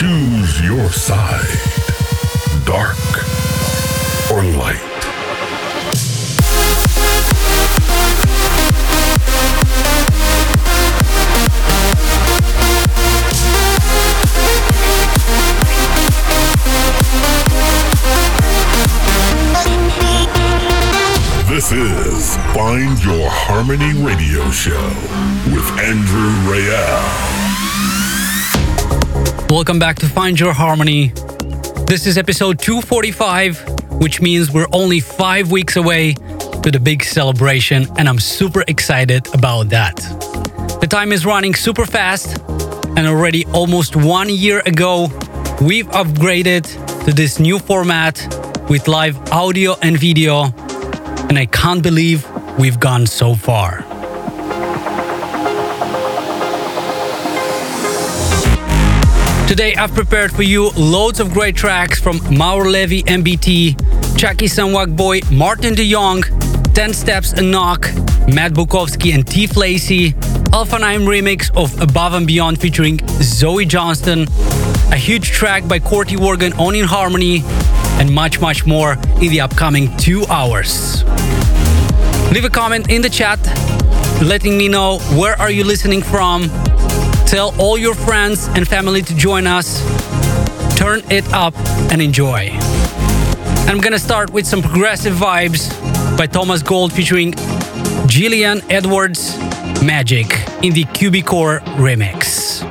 Choose your side. Dark or light. This is Find Your Harmony Radio Show with Andrew Rayel. Welcome back to Find Your Harmony. This is episode 245, which means we're only five weeks away to the big celebration, and I'm super excited about that. The time is running super fast, and already almost one year ago, we've upgraded to this new format with live audio and video, and I can't believe we've gone so far. Today I've prepared for you loads of great tracks from Maor Levi, MBT, Chucky Sanwak Boy, Martin de Jong, 10 Steps a Knock, Matt Bukovski and T. Lacey, Alpha 9 remix of Above and Beyond featuring Zoe Johnston, a huge track by Corty on In Harmony, and much, much more in the upcoming two hours. Leave a comment in the chat letting me know where are you listening from. Tell all your friends and family to join us. Turn it up and enjoy. I'm gonna start with some progressive vibes by Thomas Gold featuring Jillian Edwards Magic in the Cubicore remix.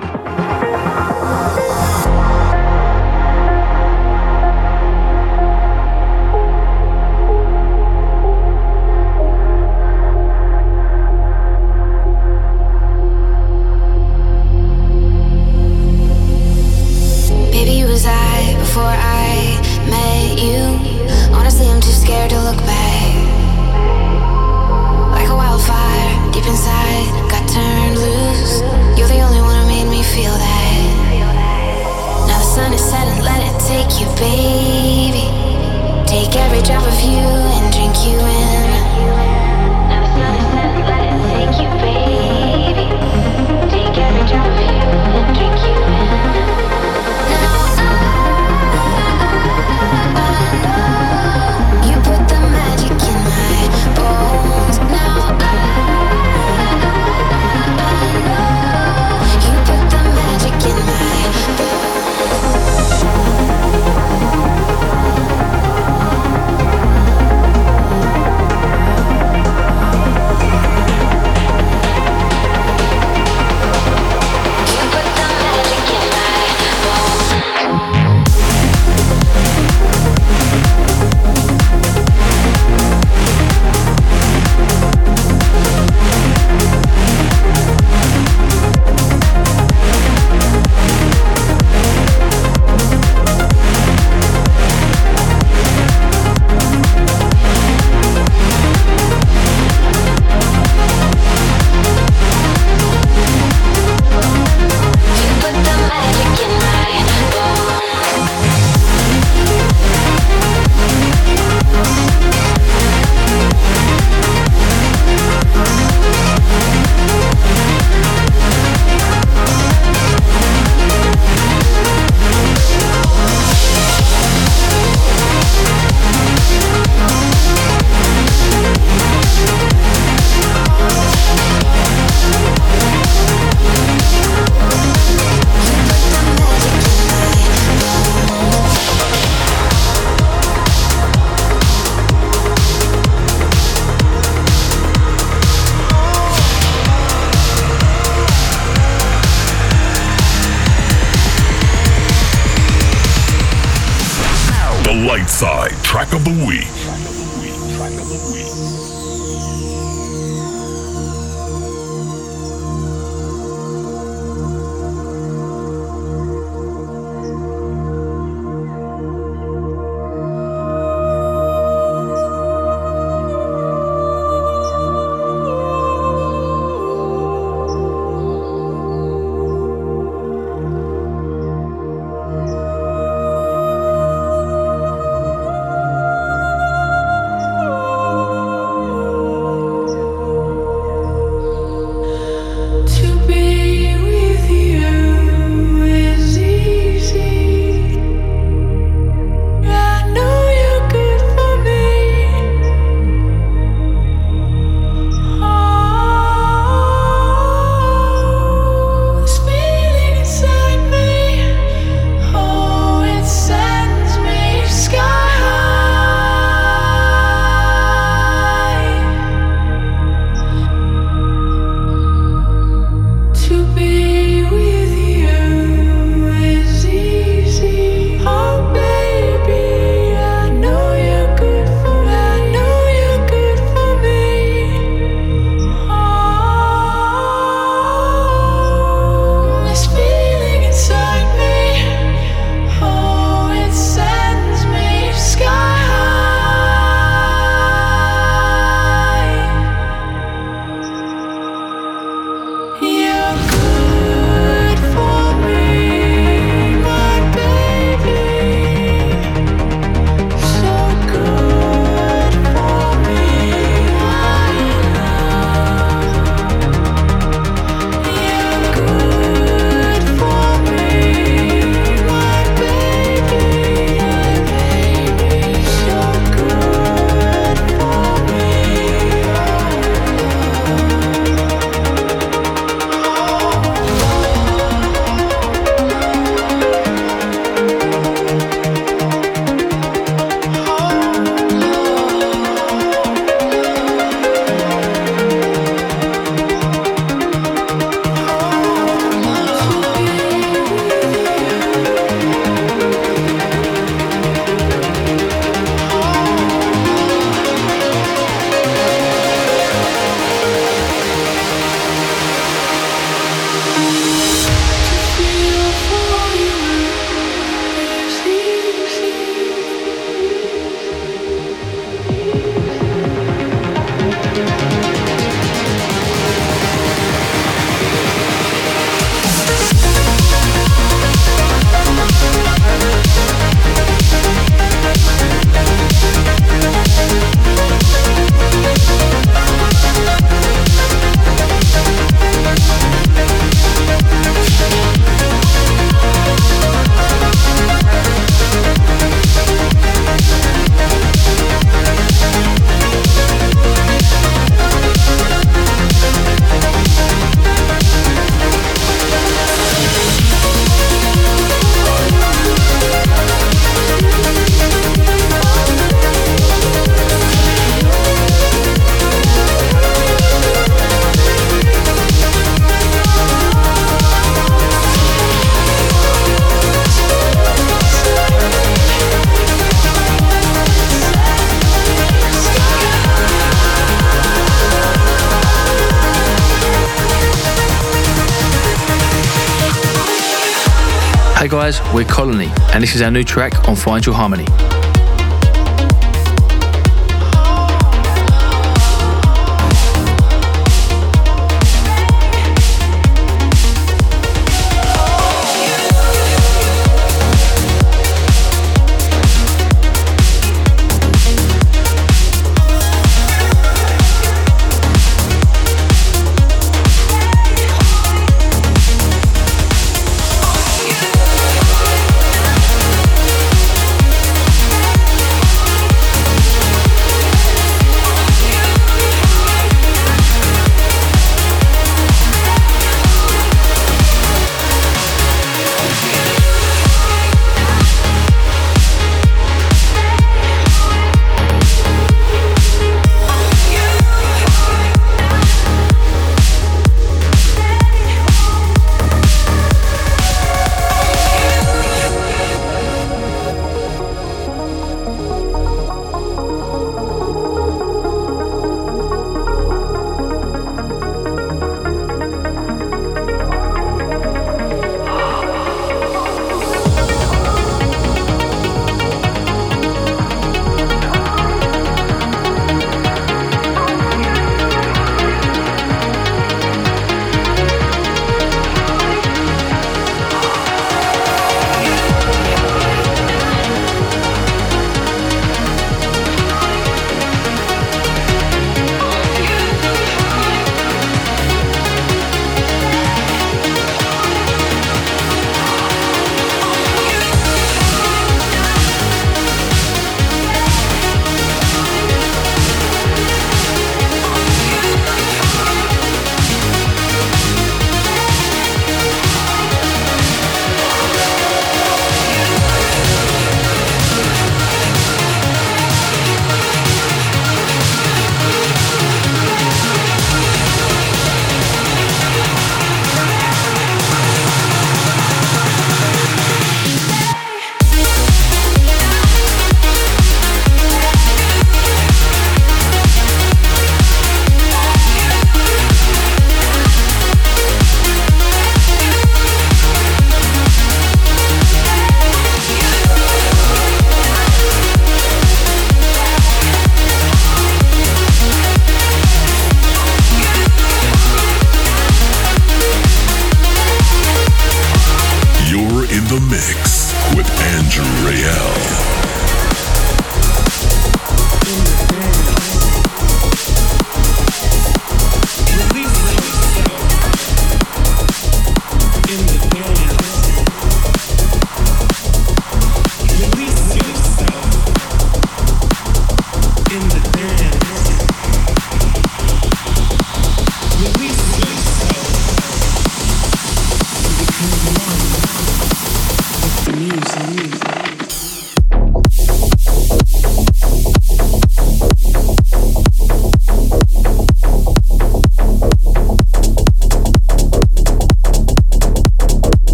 And this is our new track on Find Your Harmony.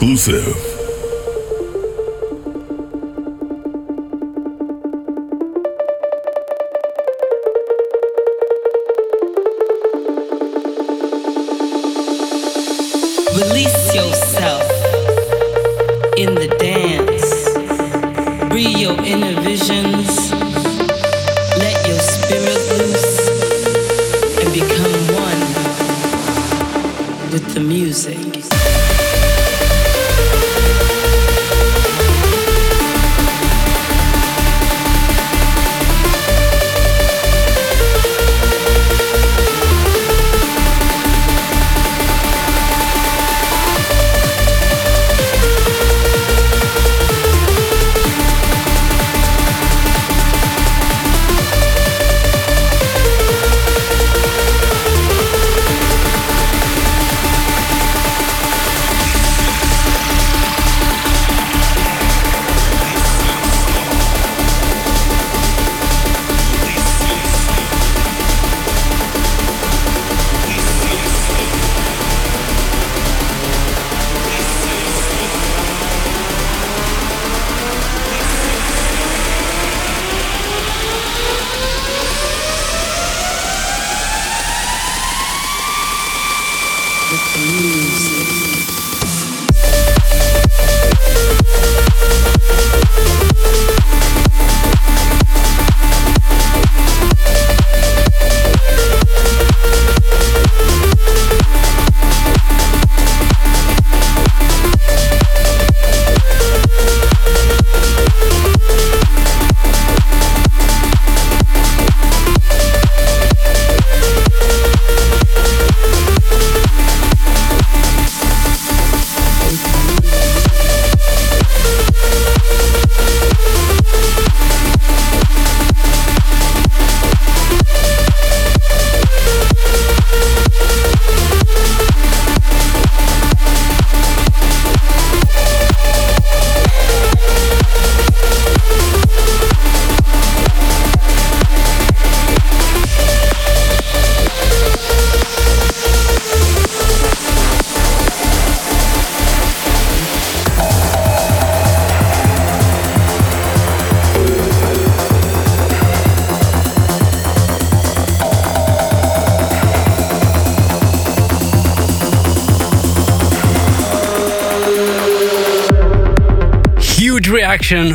Exclusive.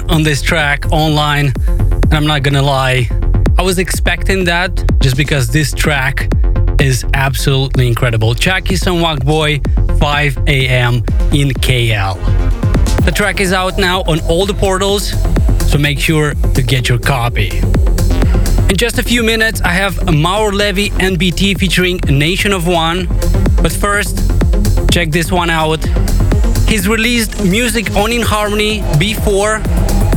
On this track online, and I'm not gonna lie, I was expecting that just because this track is absolutely incredible. Chuckie San Boy, 5 a.m. in KL. The track is out now on all the portals, so make sure to get your copy. In just a few minutes, I have Maor Levi NBT featuring Nation of One. But first, check this one out. He's released music on In Harmony before,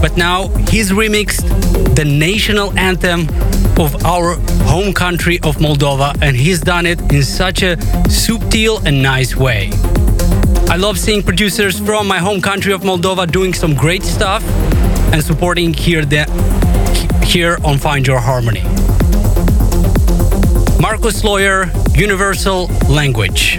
but now he's remixed the national anthem of our home country of Moldova, and he's done it in such a subtle and nice way. I love seeing producers from my home country of Moldova doing some great stuff and supporting here, the, here on Find Your Harmony. Marcus Lawyer, Universal Language.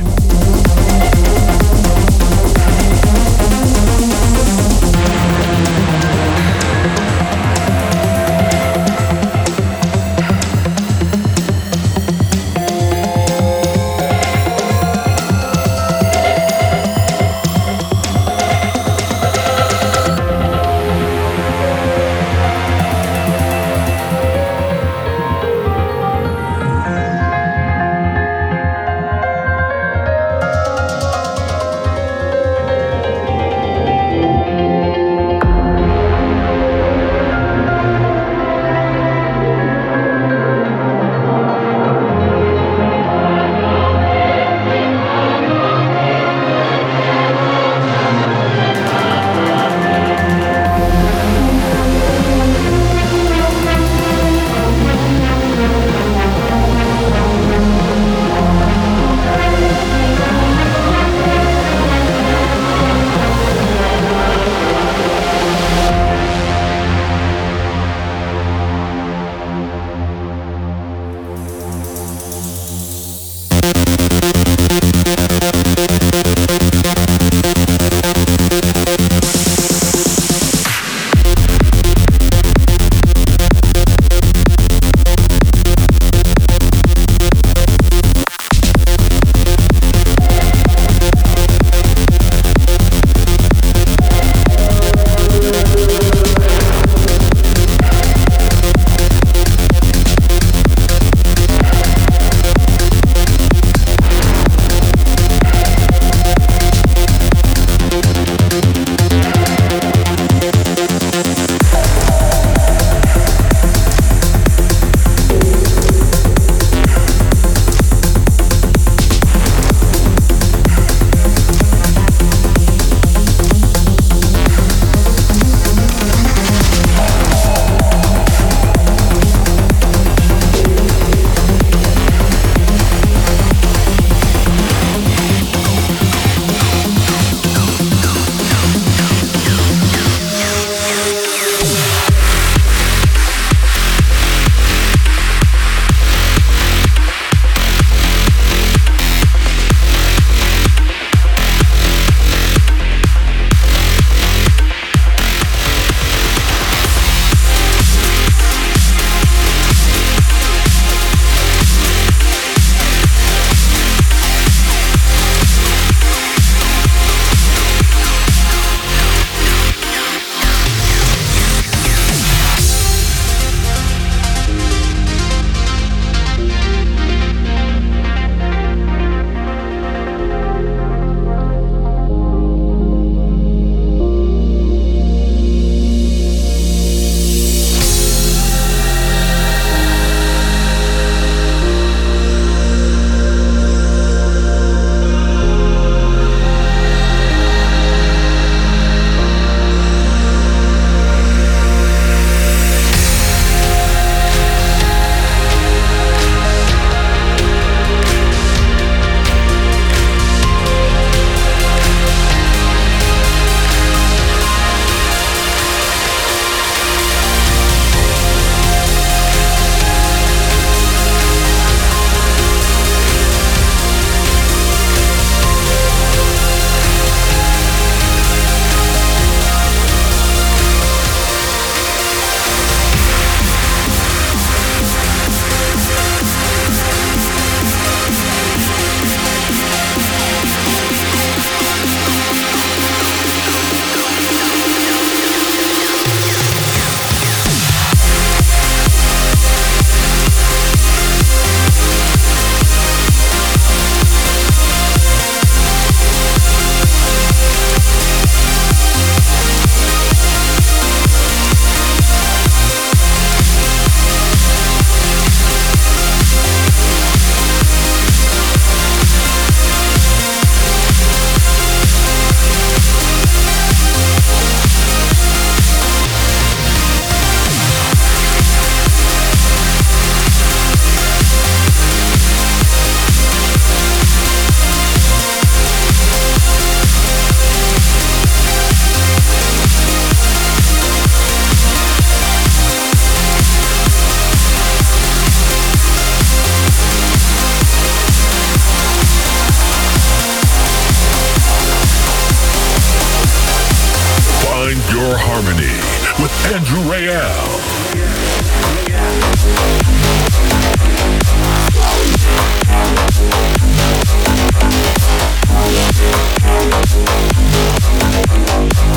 Thank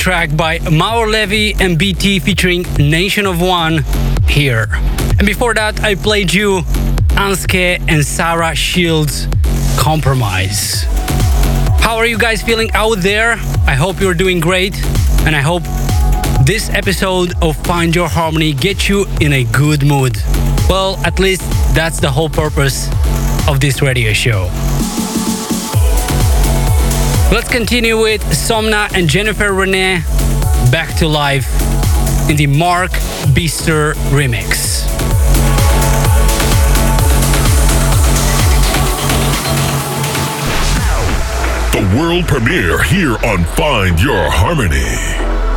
track by Maor Levi and BT featuring Nation of One here. And before that, I played you Anske and Sarah Shields Compromise. How are you guys feeling out there? I hope you're doing great, and I hope this episode of Find Your Harmony gets you in a good mood. Well, at least that's the whole purpose of this radio show. Let's continue with Somna and Jennifer Renee back to life in the Mark Beaster remix. The world premiere here on Find Your Harmony.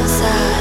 Inside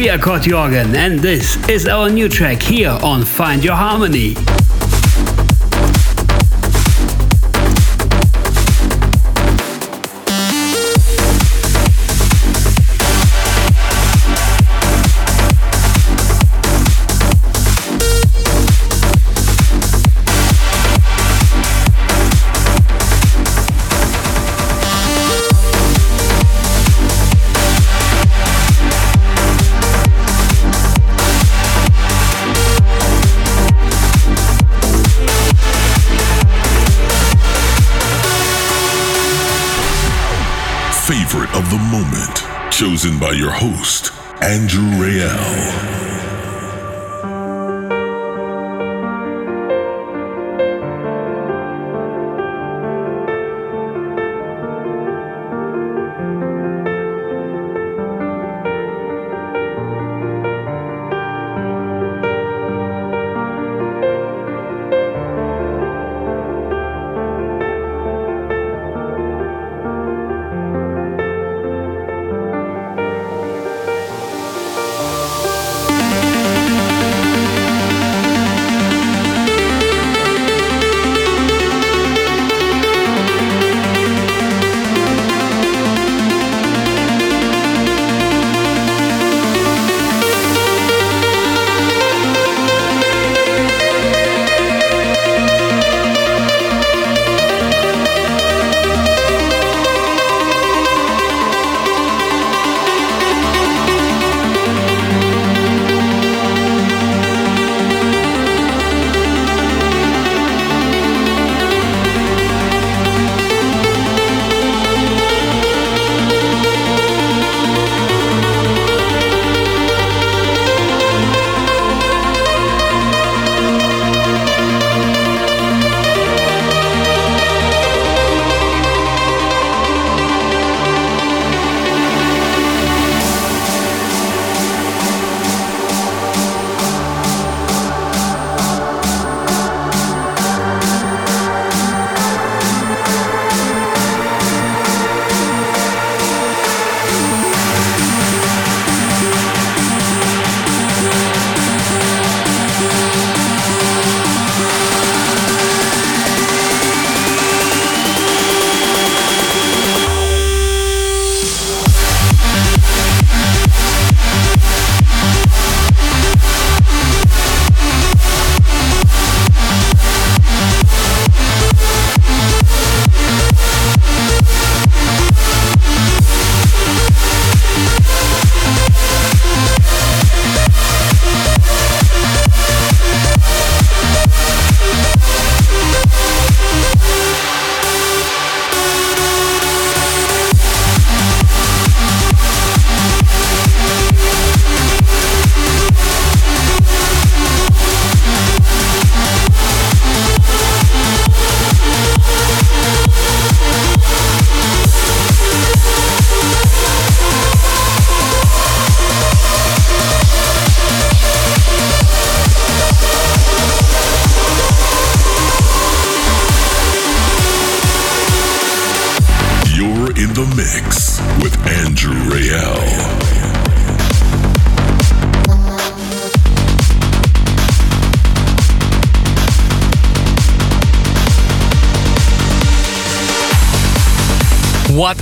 we are Kurt Jorgen and this is our new track here on Find Your Harmony. Chosen by your host, Andrew Rayel.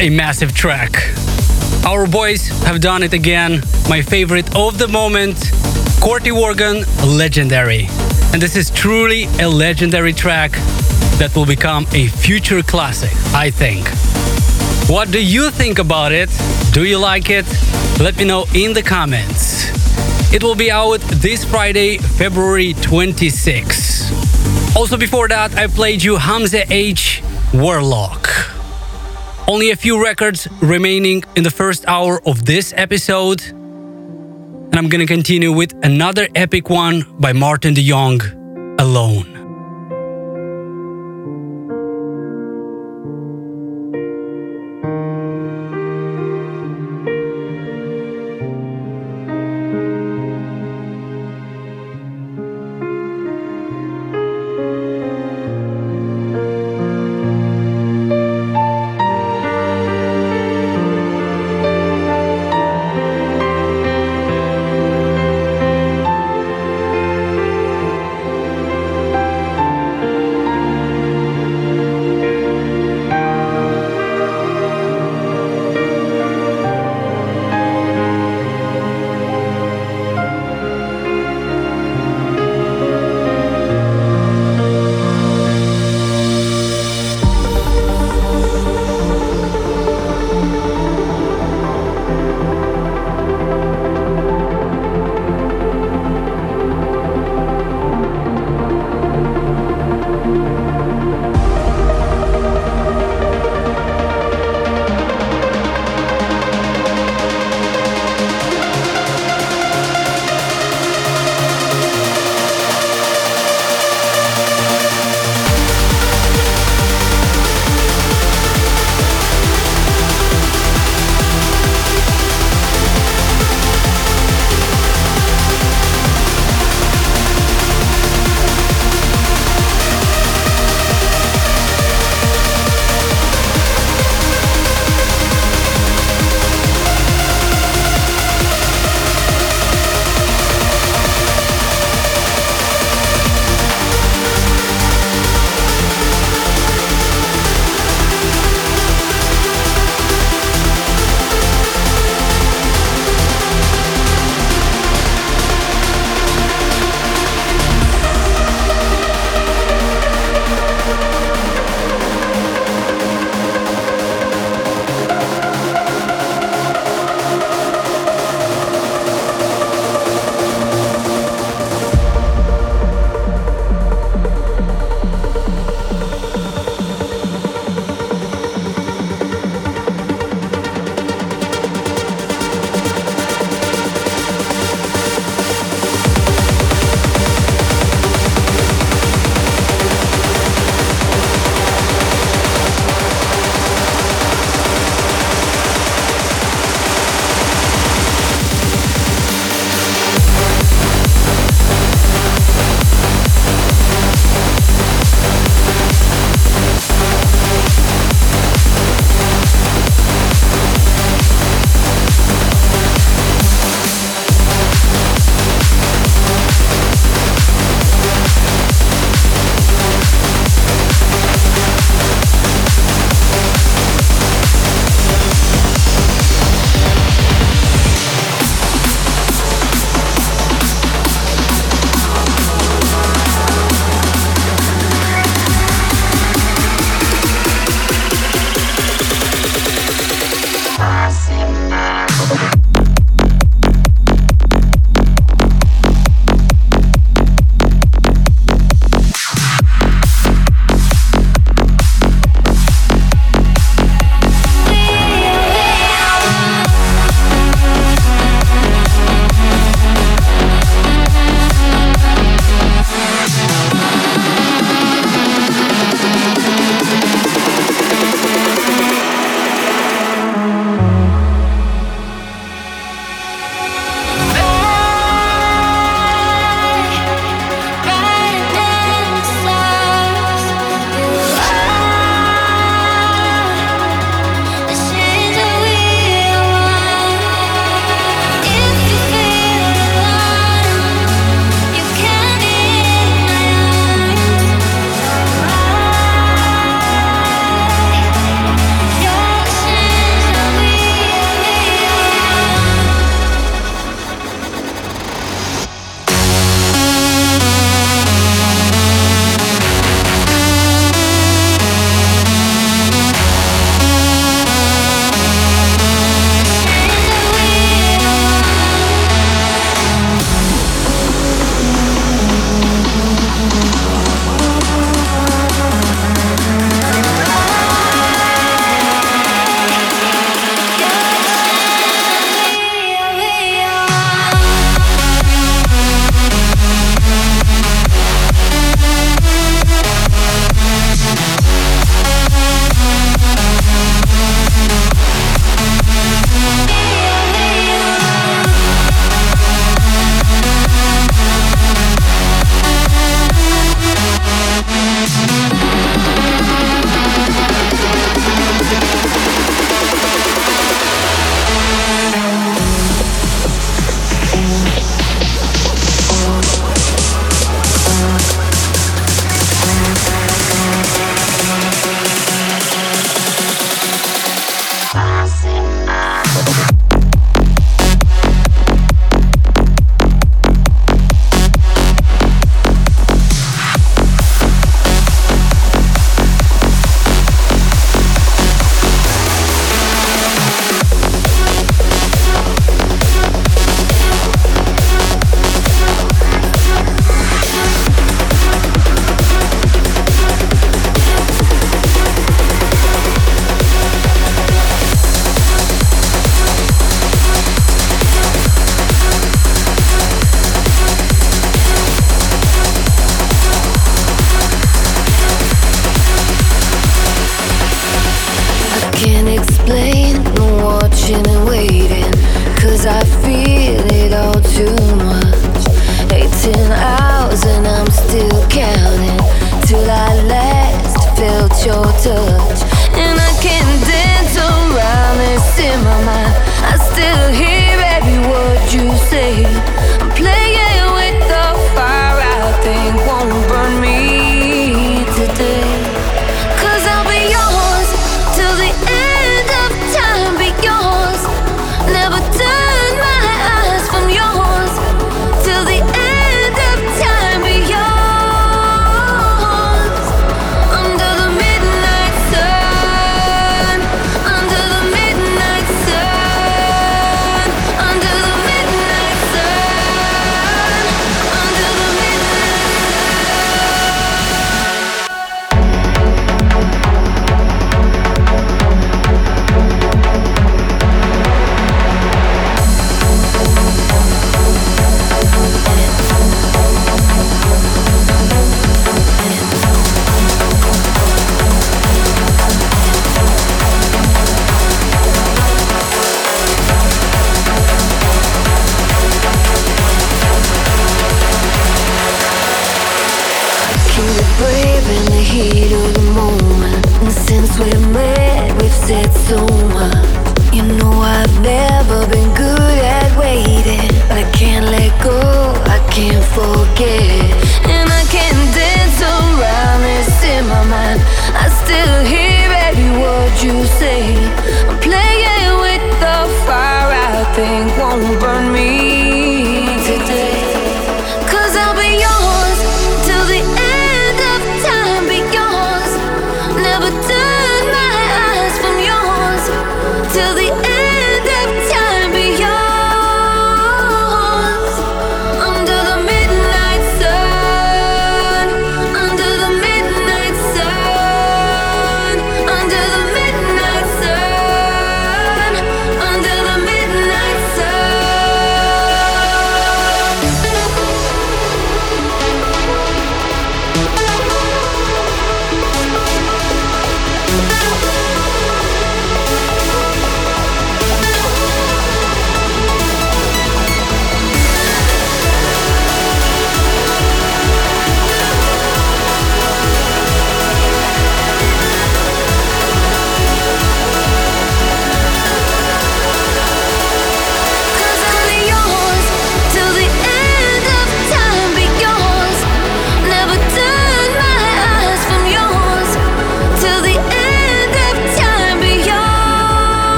A massive track. Our boys have done it again. My favorite of the moment, Corti Organ, legendary. And this is truly a legendary track that will become a future classic, I think. What do you think about it? Do you like it? Let me know in the comments. It will be out this Friday, February 26. Also, before that, I played you Hamza H. Warlock. Only a few records remaining in the first hour of this episode. And I'm gonna continue with another epic one by Martin de Jong, Alone.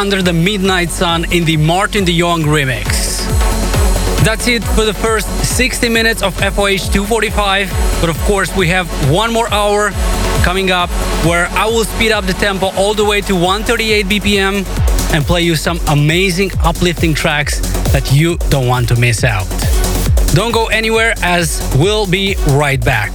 Under the midnight sun in the Martin de Jong remix. That's it for the first 60 minutes of FOH 245. But of course, we have one more hour coming up where I will speed up the tempo all the way to 138 BPM and play you some amazing uplifting tracks that you don't want to miss out. Don't go anywhere as we'll be right back.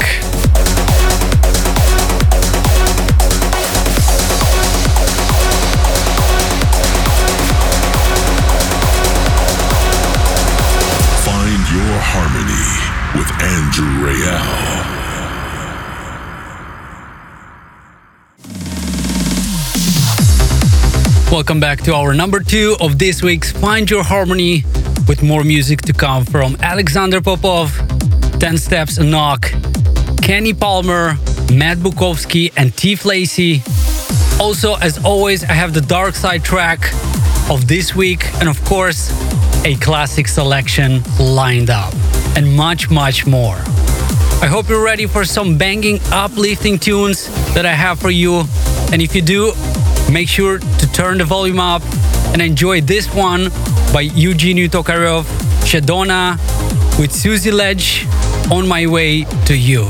Welcome back to hour number two of this week's Find Your Harmony with more music to come from Alexander Popov, 10 Steps a Knock, Kenny Palmer, Matt Bukowski, and T. Lacey. Also, as always, I have the Dark Side track of this week, and of course, a classic selection lined up, and much, much more. I hope you're ready for some banging, uplifting tunes that I have for you. And if you do, make sure to turn the volume up and enjoy this one by Eugene Tokarev, Shadona with Susie Ledge, On My Way to You.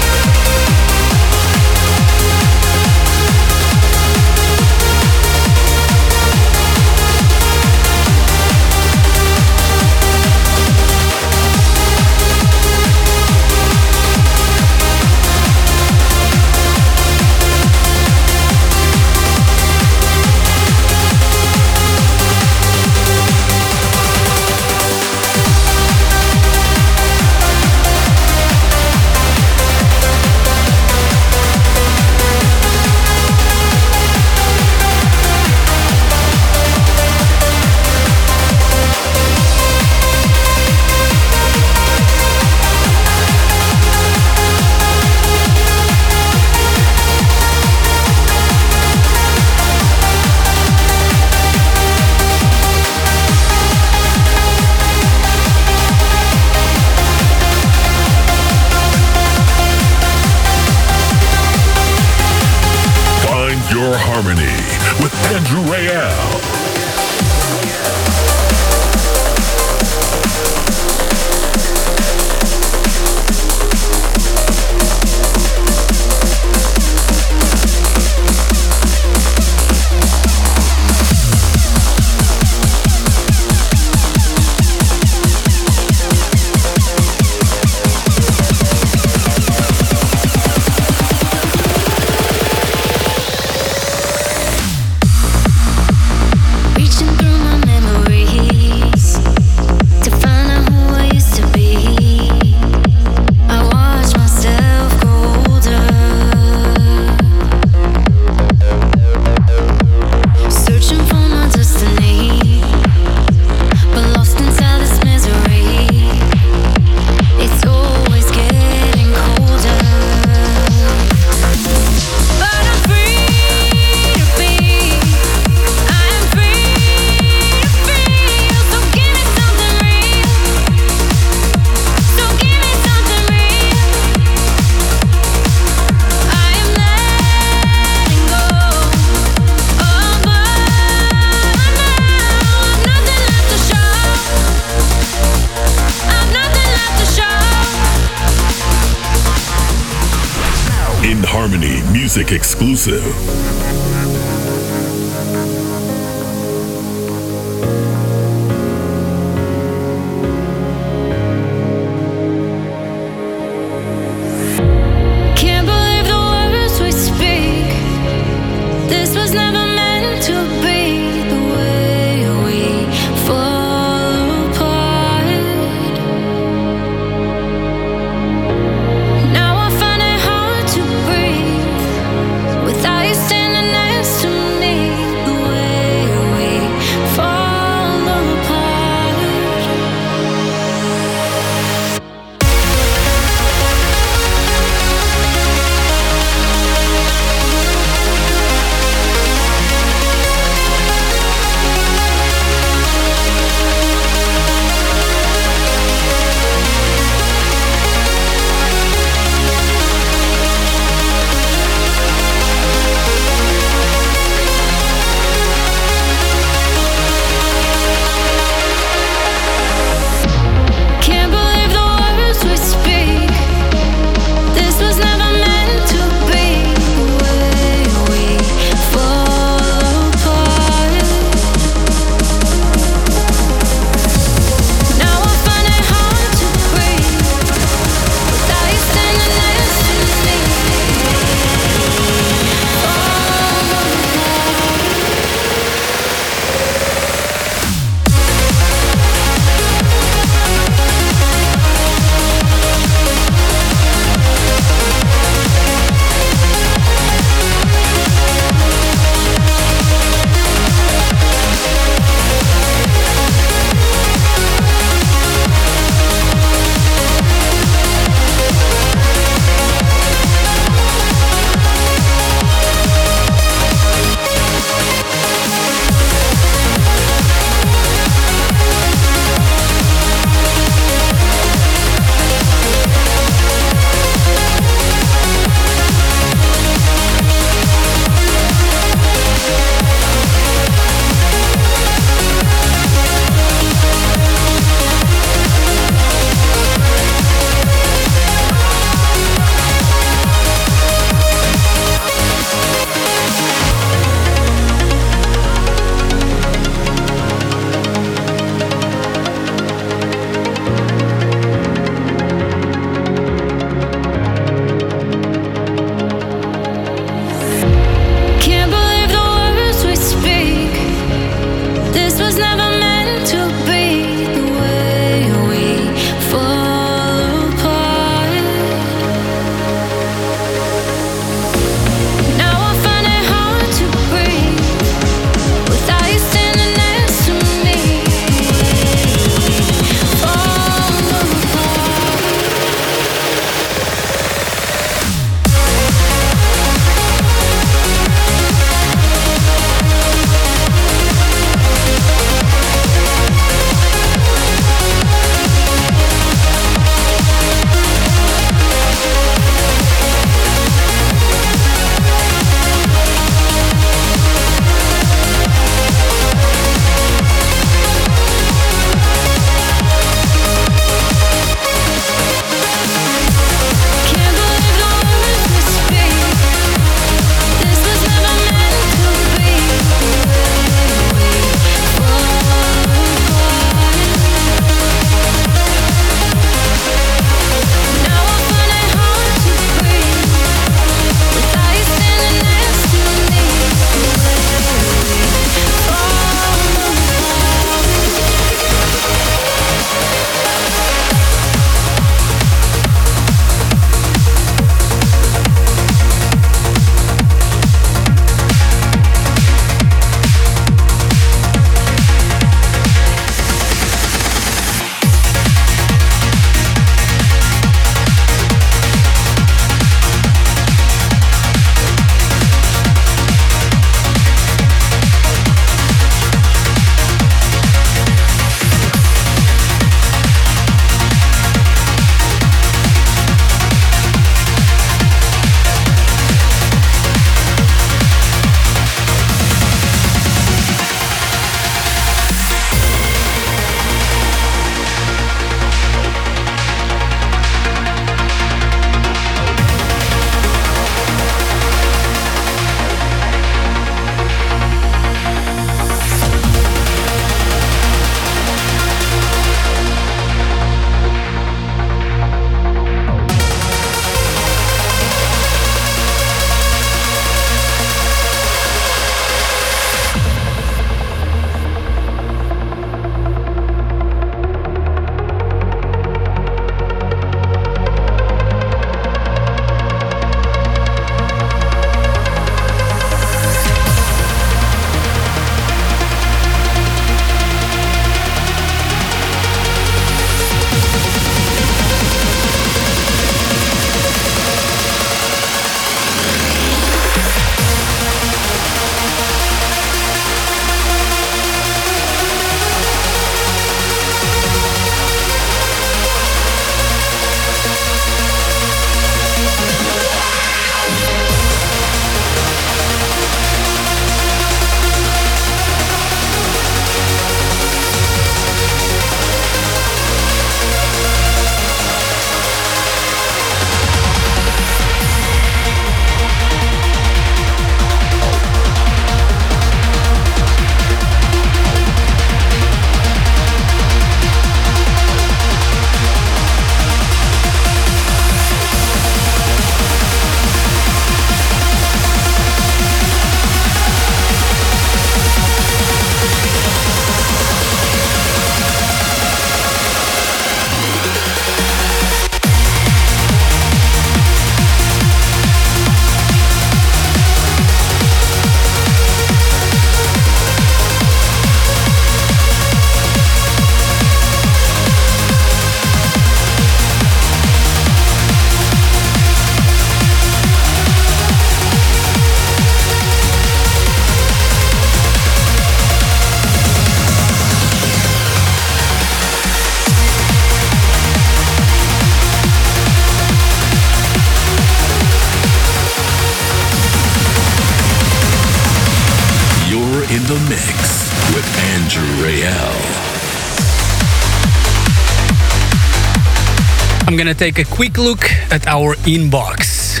Gonna take a quick look at our inbox.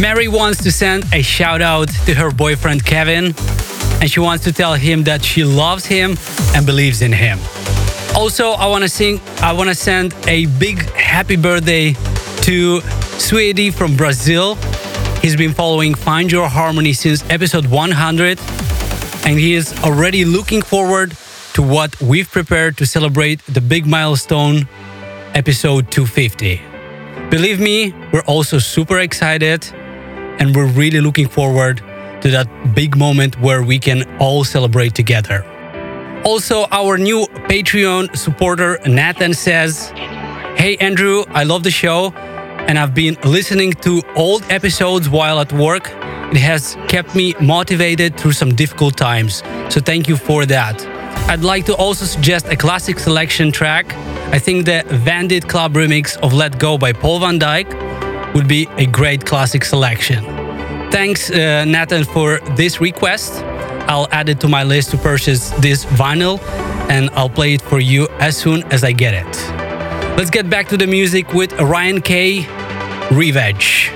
Mary wants to send a shout out to her boyfriend Kevin, and she wants to tell him that she loves him and believes in him. Also, I wanna sing I wanna send a big happy birthday to Sweetie from Brazil. He's been following Find Your Harmony since episode 100, and he is already looking forward to what we've prepared to celebrate the big milestone, episode 250. Believe me, we're also super excited, and we're really looking forward to that big moment where we can all celebrate together. Also, our new Patreon supporter Nathan says, Hey Andrew, I love the show and I've been listening to old episodes while at work. It has kept me motivated through some difficult times. So thank you for that. I'd like to also suggest a classic selection track. I think the Vandit Club remix of Let Go by Paul van Dyk would be a great classic selection. Thanks, uh, Nathan, for this request. I'll add it to my list to purchase this vinyl and I'll play it for you as soon as I get it. Let's get back to the music with Ryan K. Revenge.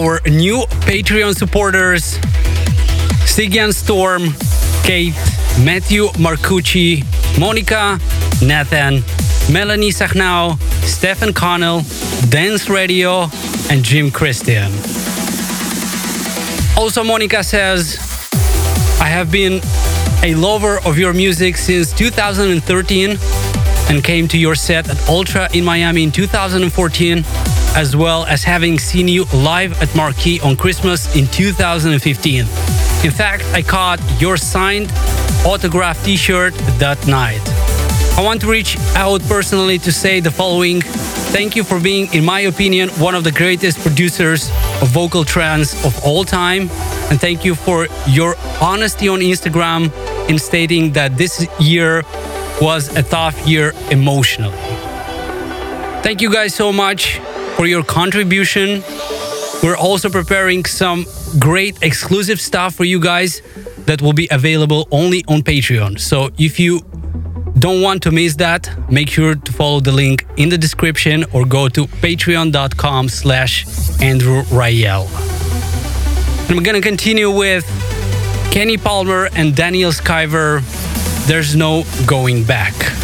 Our new Patreon supporters Stygian Storm, Kate, Matthew Marcucci, Monica, Nathan, Melanie Sachnau, Stefan Connell, Dance Radio, and Jim Christian. Also, Monica says, I have been a lover of your music since 2013 and came to your set at Ultra in Miami in 2014, as well as having seen you live at Marquee on Christmas in 2015. In fact, I caught your signed autograph t shirt that night. I want to reach out personally to say the following Thank you for being, in my opinion, one of the greatest producers of vocal trance of all time. And thank you for your honesty on Instagram in stating that this year was a tough year emotionally. Thank you guys so much for your contribution. We're also preparing some great exclusive stuff for you guys that will be available only on Patreon. So if you don't want to miss that, make sure to follow the link in the description or go to patreon.com slash Andrew. And we're gonna continue with Kenny Palmer and Daniel Skyver. There's no going back.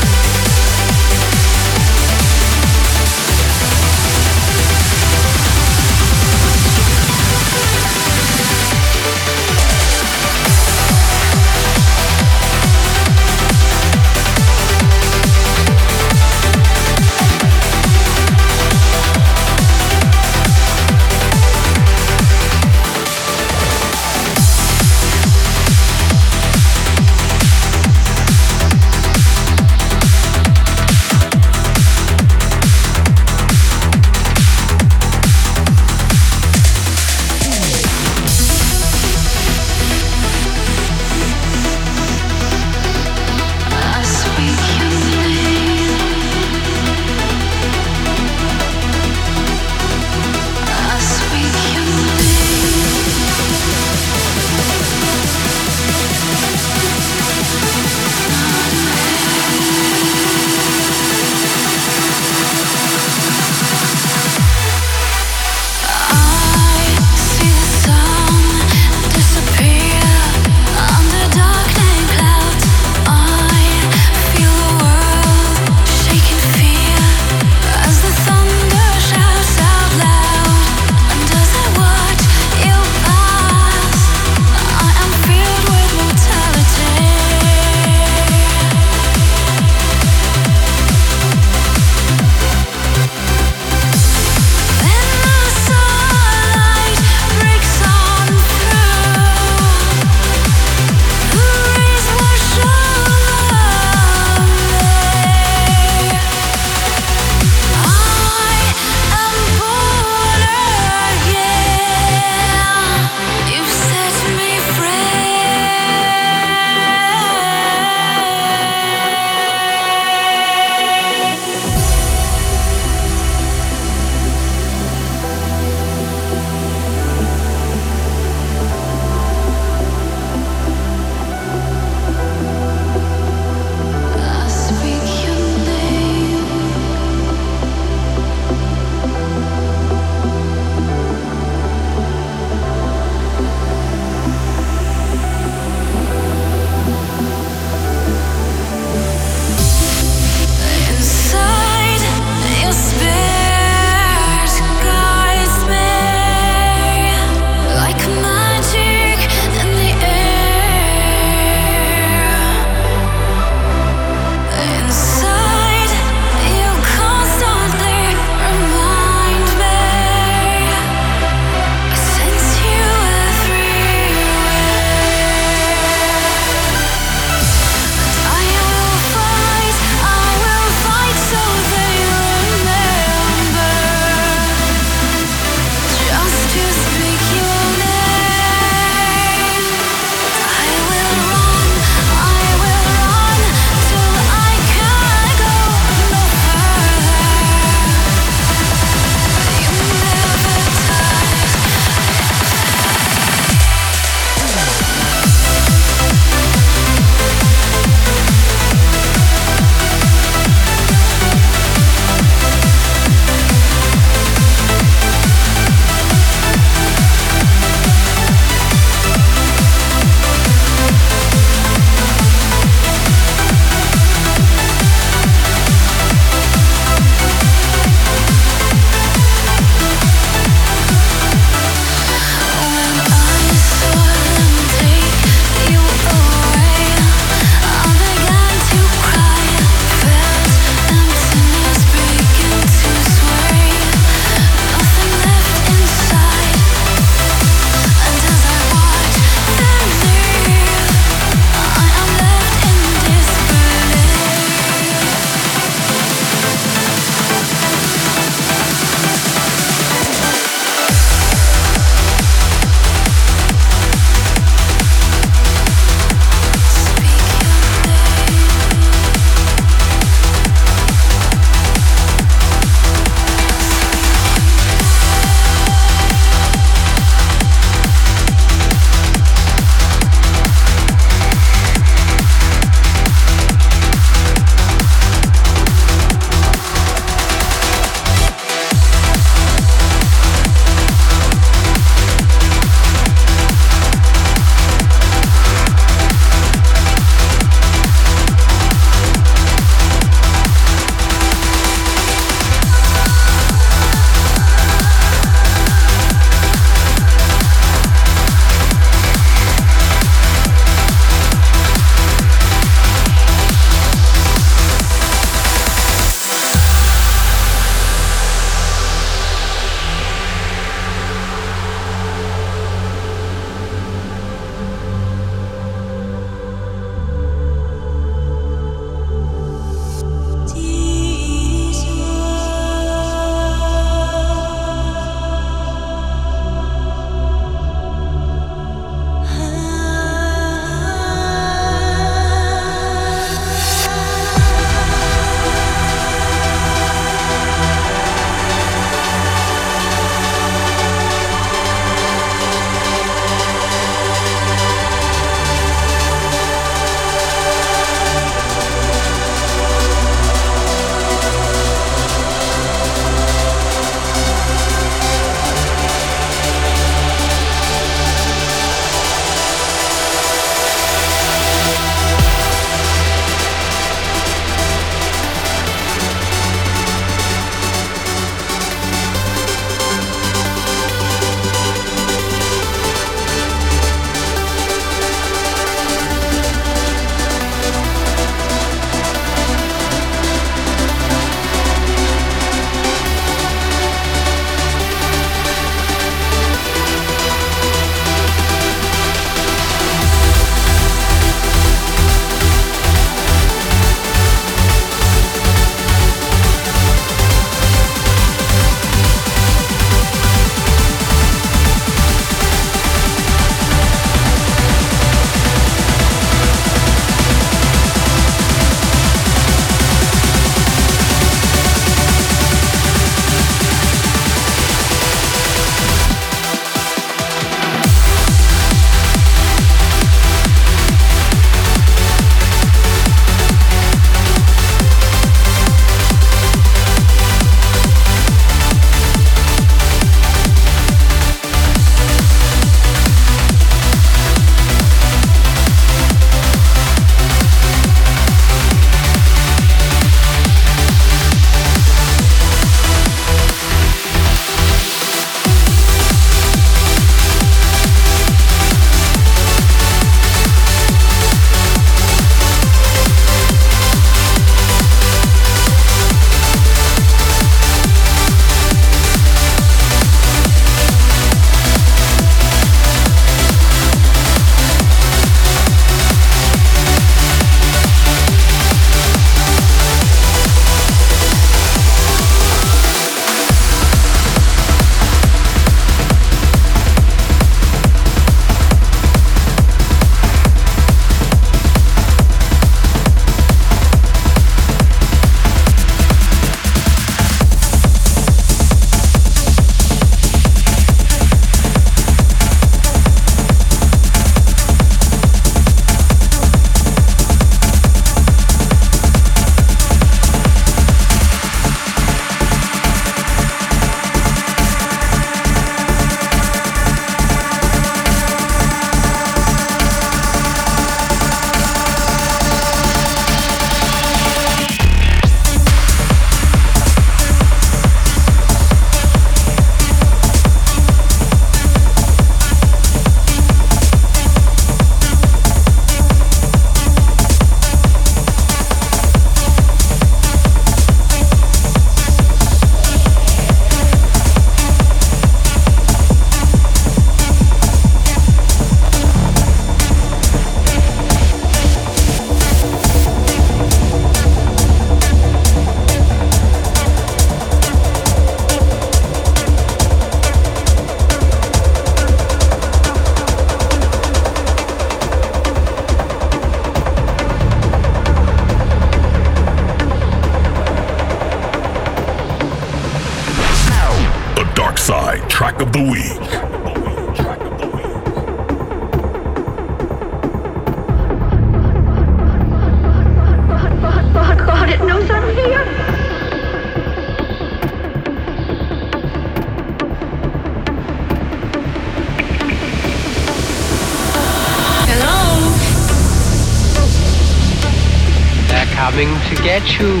Get you.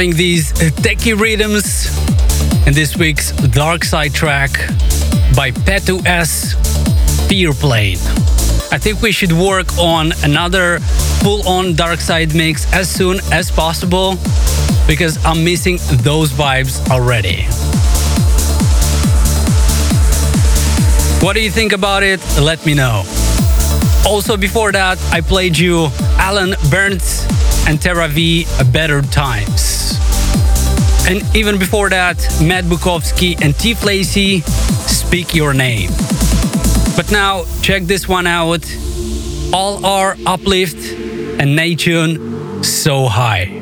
Loving these techie rhythms in this week's Dark Side track by Peetu S Fear Plane. I think we should work on another full on Dark Side mix as soon as possible because I'm missing those vibes already. What do you think about it? Let me know. Also, before that, I played you Alan Burns and Terra V Better Times. And even before that, Matt Bukovski and Tiff Lacey Speak Your Name. But now, check this one out Ori Uplift and Natune So High.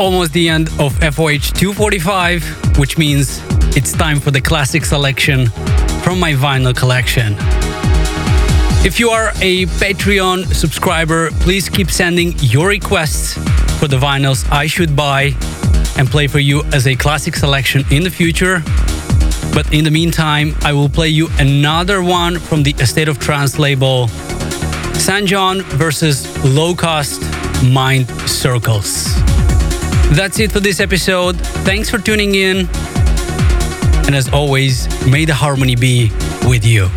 Almost the end of FOH 245, which means it's time for the classic selection from my vinyl collection. If you are a Patreon subscriber, please keep sending your requests for the vinyls I should buy and play for you as a classic selection in the future. But in the meantime, I will play you another one from the A State of Trance label San Sanjon versus Low Cost Mind Circles. That's it for this episode. Thanks for tuning in. And as always, may the harmony be with you.